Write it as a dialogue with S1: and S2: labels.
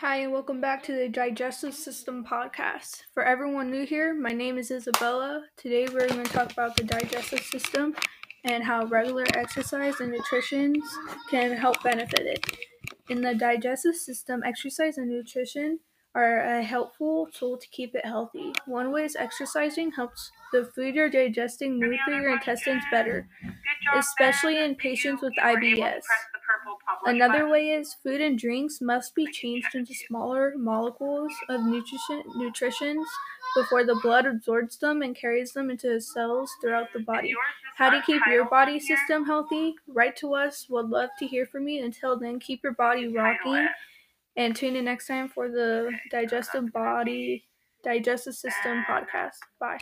S1: Hi, and welcome back to the Digestive System Podcast. For everyone new here, my name is Isabella. Today we're going to talk about the digestive system and how regular exercise and nutrition can help benefit it. In the digestive system, exercise and nutrition are a helpful tool to keep it healthy. One way is exercising helps the food you're digesting move through your intestines better, especially in patients with IBS. Another way is food and drinks must be changed into smaller molecules of nutrition nutritions before the blood absorbs them and carries them into the cells throughout the body. How to keep your body system healthy? Write to us. Would love to hear from you. Until then, keep your body rocking and tune in next time for the digestive body digestive system podcast. Bye.